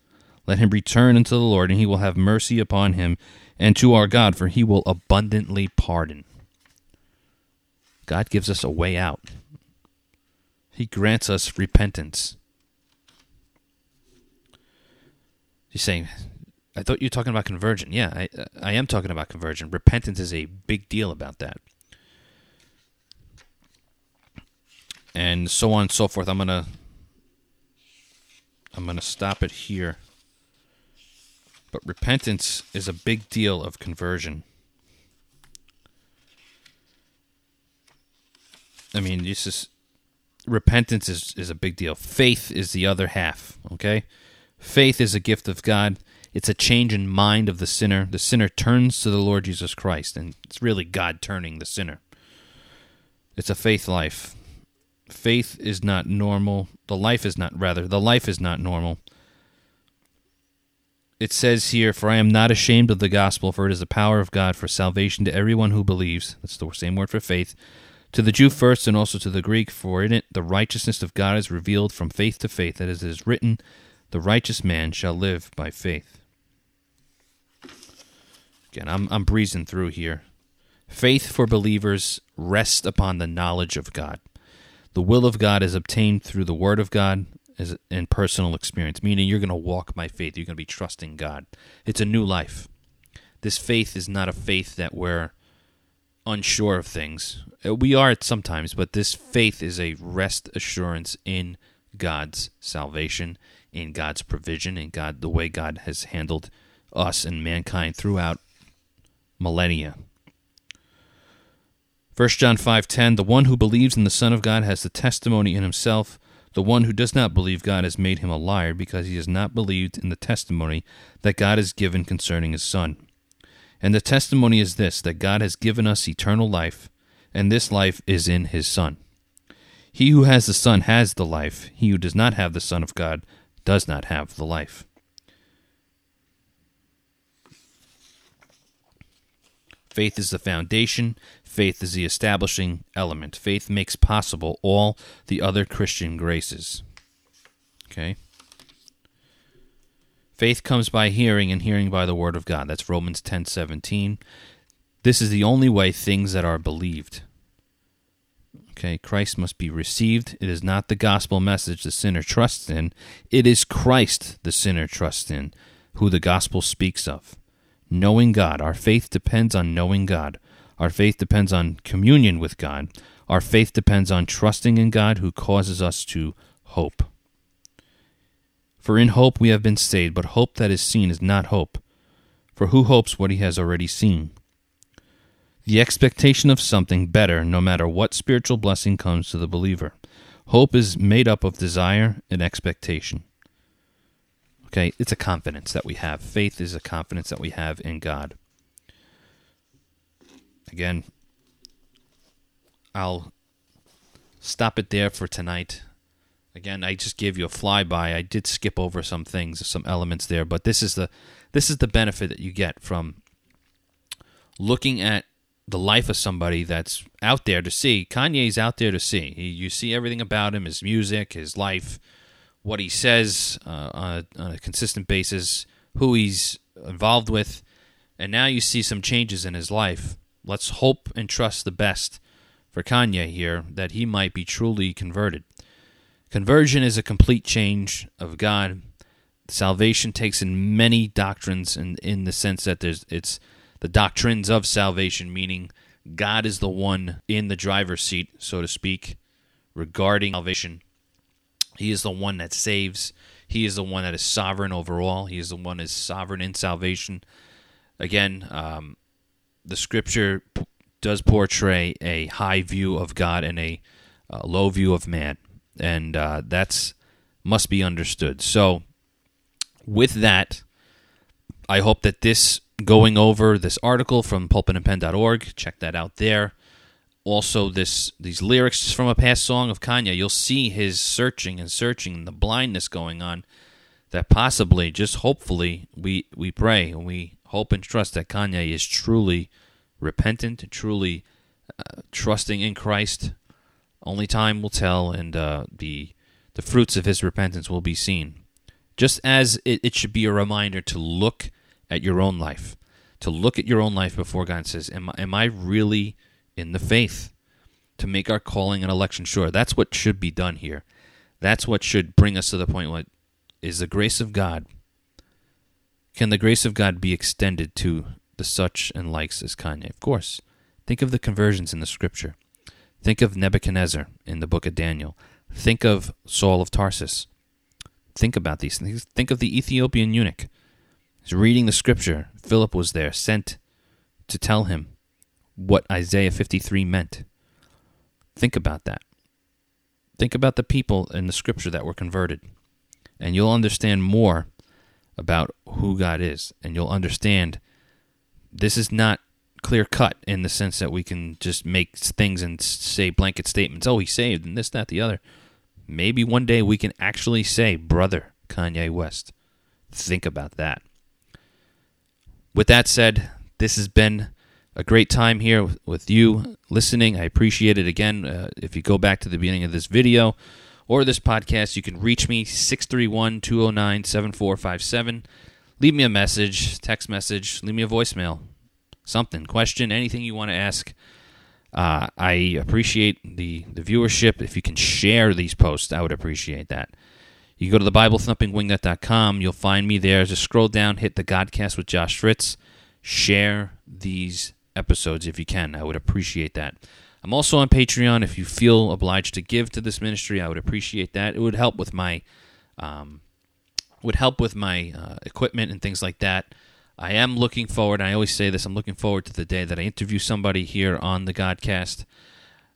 Let him return unto the Lord, and he will have mercy upon him, and to our God, for he will abundantly pardon." God gives us a way out. He grants us repentance. He's saying, I thought you were talking about conversion. Yeah, I, I am talking about conversion. Repentance is a big deal about that. And so on and so forth. I'm gonna I'm gonna stop it here. But repentance is a big deal of conversion. I mean, this is repentance is, is a big deal. Faith is the other half, okay? Faith is a gift of God. It's a change in mind of the sinner. The sinner turns to the Lord Jesus Christ, and it's really God turning the sinner. It's a faith life. Faith is not normal. The life is not, rather, the life is not normal. It says here, For I am not ashamed of the gospel, for it is the power of God for salvation to everyone who believes. That's the same word for faith to the Jew first, and also to the Greek, for in it the righteousness of God is revealed from faith to faith, that as it is written, The righteous man shall live by faith. Again, I'm, I'm breezing through here. Faith for believers rests upon the knowledge of God. The will of God is obtained through the Word of God as in personal experience, meaning you're going to walk by faith. You're going to be trusting God. It's a new life. This faith is not a faith that we're unsure of things. Uh, We are sometimes, but this faith is a rest assurance in God's salvation, in God's provision, in God the way God has handled us and mankind throughout millennia. 1 John 5:10 The one who believes in the Son of God has the testimony in himself. The one who does not believe God has made him a liar because he has not believed in the testimony that God has given concerning his Son. And the testimony is this that God has given us eternal life, and this life is in his Son. He who has the Son has the life. He who does not have the Son of God does not have the life. Faith is the foundation. Faith is the establishing element. Faith makes possible all the other Christian graces. Okay? Faith comes by hearing, and hearing by the word of God. That's Romans ten seventeen. This is the only way things that are believed. Okay, Christ must be received. It is not the gospel message the sinner trusts in. It is Christ the sinner trusts in, who the gospel speaks of. Knowing God. Our faith depends on knowing God. Our faith depends on communion with God. Our faith depends on trusting in God who causes us to hope. For in hope we have been saved, but hope that is seen is not hope. For who hopes what he has already seen? The expectation of something better, no matter what spiritual blessing comes to the believer. Hope is made up of desire and expectation. Okay, it's a confidence that we have. Faith is a confidence that we have in God. Again, I'll stop it there for tonight. Again, I just gave you a flyby. I did skip over some things, some elements there, but this is the this is the benefit that you get from looking at the life of somebody that's out there to see. Kanye's out there to see. You see everything about him, his music, his life, what he says uh, on, a, on a consistent basis, who he's involved with, and now you see some changes in his life. Let's hope and trust the best for Kanye here that he might be truly converted. Conversion is a complete change of God. Salvation takes in many doctrines, in, in the sense that there's it's the doctrines of salvation, meaning God is the one in the driver's seat, so to speak, regarding salvation. He is the one that saves. He is the one that is sovereign over all. He is the one that is sovereign in salvation. Again, um, the scripture p- does portray a high view of God and a uh, low view of man, and uh, that's must be understood. So, with that, I hope that this going over this article from pulpitandpen.org, check that out there. Also, this these lyrics from a past song of Kanye, you'll see his searching and searching, and the blindness going on. that possibly, just hopefully, we, we pray and we hope and trust that Kanye is truly repentant, truly uh, trusting in Christ. Only time will tell, and uh, the the fruits of his repentance will be seen. Just as it, it should be a reminder to look at your own life, to look at your own life before God and says, "Am am I really in the faith?" To make our calling and election sure. That's what should be done here. That's what should bring us to the point where is the grace of God. Can the grace of God be extended to the such and likes as Kanye? Of course. Think of the conversions in the scripture. Think of Nebuchadnezzar in the book of Daniel. Think of Saul of Tarsus. Think about these things. Think of the Ethiopian eunuch. He's reading the scripture. Philip was there, sent to tell him what Isaiah 53 meant. Think about that. Think about the people in the scripture that were converted, and you'll understand more about who God is, and you'll understand this is not clear cut in the sense that we can just make things and say blanket statements. Oh, he saved, and this, that, the other. Maybe one day we can actually say, brother Kanye West. Think about that. With that said, this has been a great time here with you listening. I appreciate it again. Uh, if you go back to the beginning of this video or this podcast, you can reach me 631 209 7457. Leave me a message, text message, leave me a voicemail, something, question, anything you want to ask. Uh, I appreciate the, the viewership. If you can share these posts, I would appreciate that. You go to the BibleThumpingWingnut.com, you'll find me there. Just scroll down, hit the Godcast with Josh Fritz. Share these episodes if you can. I would appreciate that. I'm also on Patreon. If you feel obliged to give to this ministry, I would appreciate that. It would help with my um, would help with my uh, equipment and things like that. I am looking forward. I always say this. I'm looking forward to the day that I interview somebody here on the Godcast.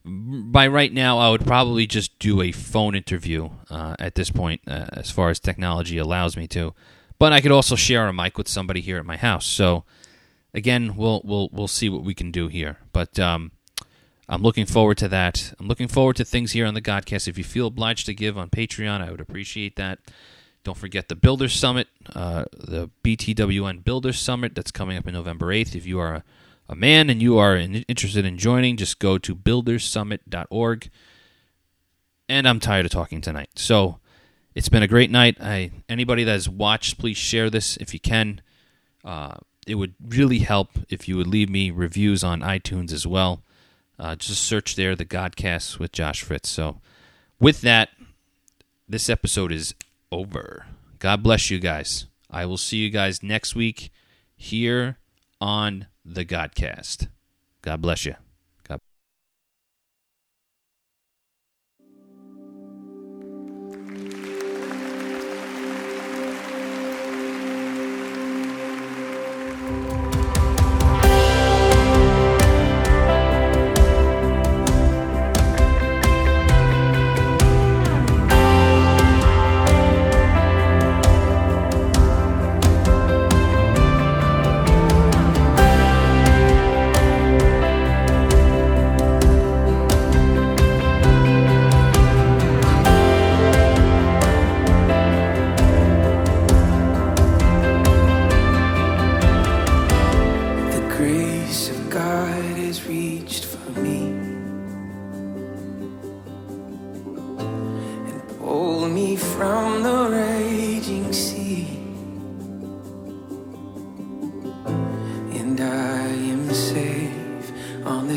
By right now, I would probably just do a phone interview uh, at this point, uh, as far as technology allows me to. But I could also share a mic with somebody here at my house. So again, we'll we'll we'll see what we can do here. But um, I'm looking forward to that. I'm looking forward to things here on the Godcast. If you feel obliged to give on Patreon, I would appreciate that. Don't forget the Builder Summit, uh, the BTWN Builder Summit that's coming up in November 8th. If you are a, a man and you are in, interested in joining, just go to buildersummit.org. And I'm tired of talking tonight. So it's been a great night. I anybody that has watched, please share this if you can. Uh, it would really help if you would leave me reviews on iTunes as well. Uh, just search there the Godcast with Josh Fritz. So, with that, this episode is over. God bless you guys. I will see you guys next week here on the Godcast. God bless you.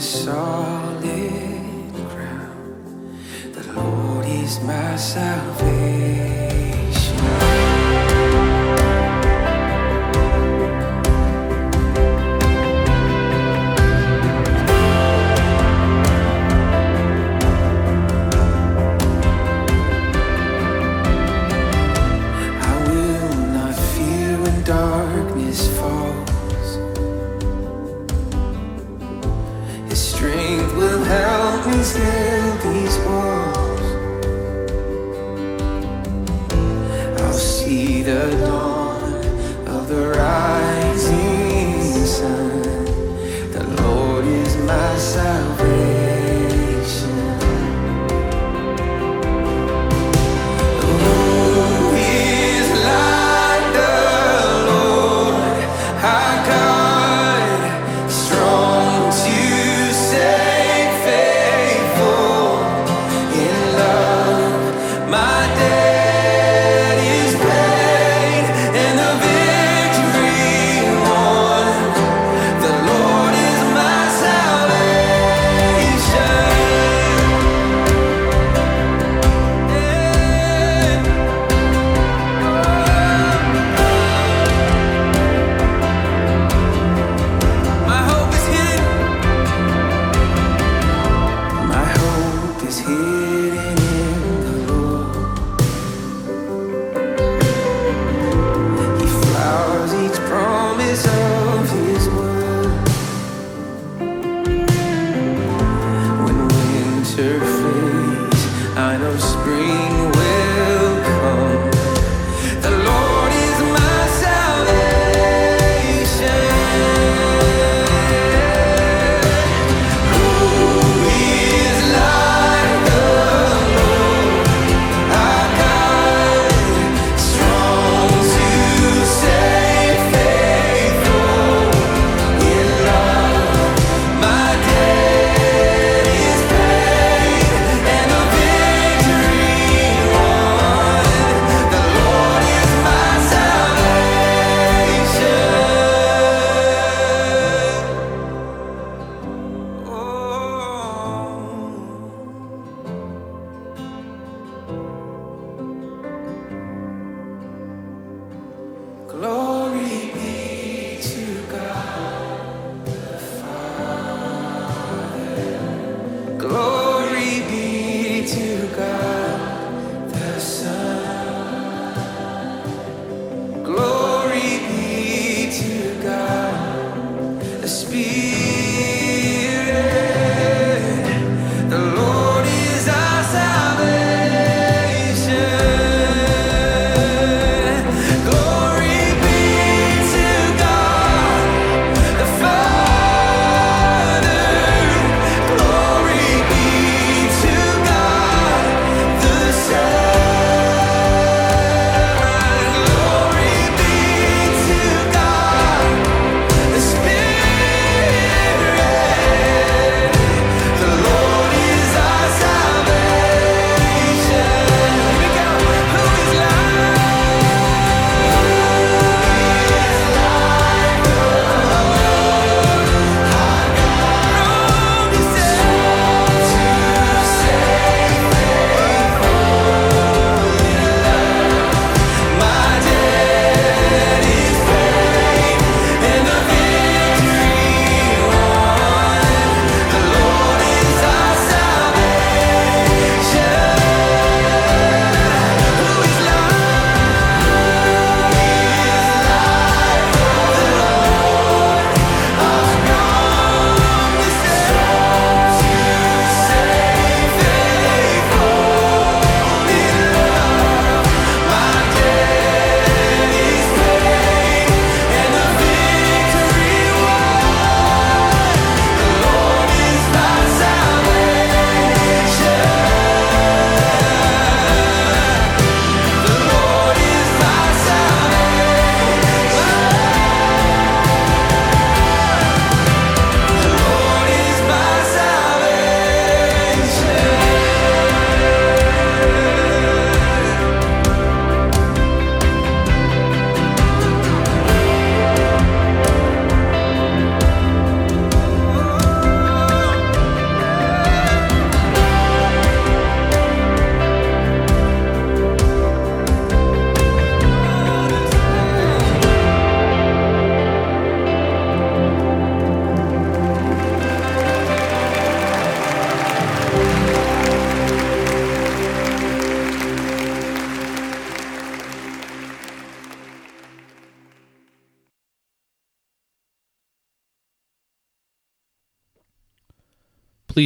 This solid ground. The Lord is my salvation.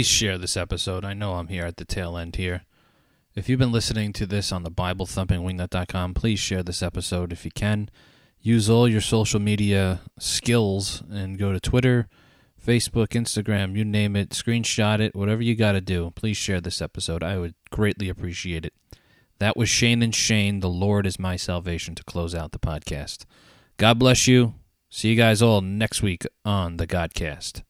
Please share this episode. I know I'm here at the tail end here. If you've been listening to this on the Bible BibleThumpingWingnut.com, please share this episode if you can. Use all your social media skills and go to Twitter, Facebook, Instagram, you name it, screenshot it, whatever you got to do. Please share this episode. I would greatly appreciate it. That was Shane and Shane, The Lord is My Salvation, to close out the podcast. God bless you. See you guys all next week on the Godcast.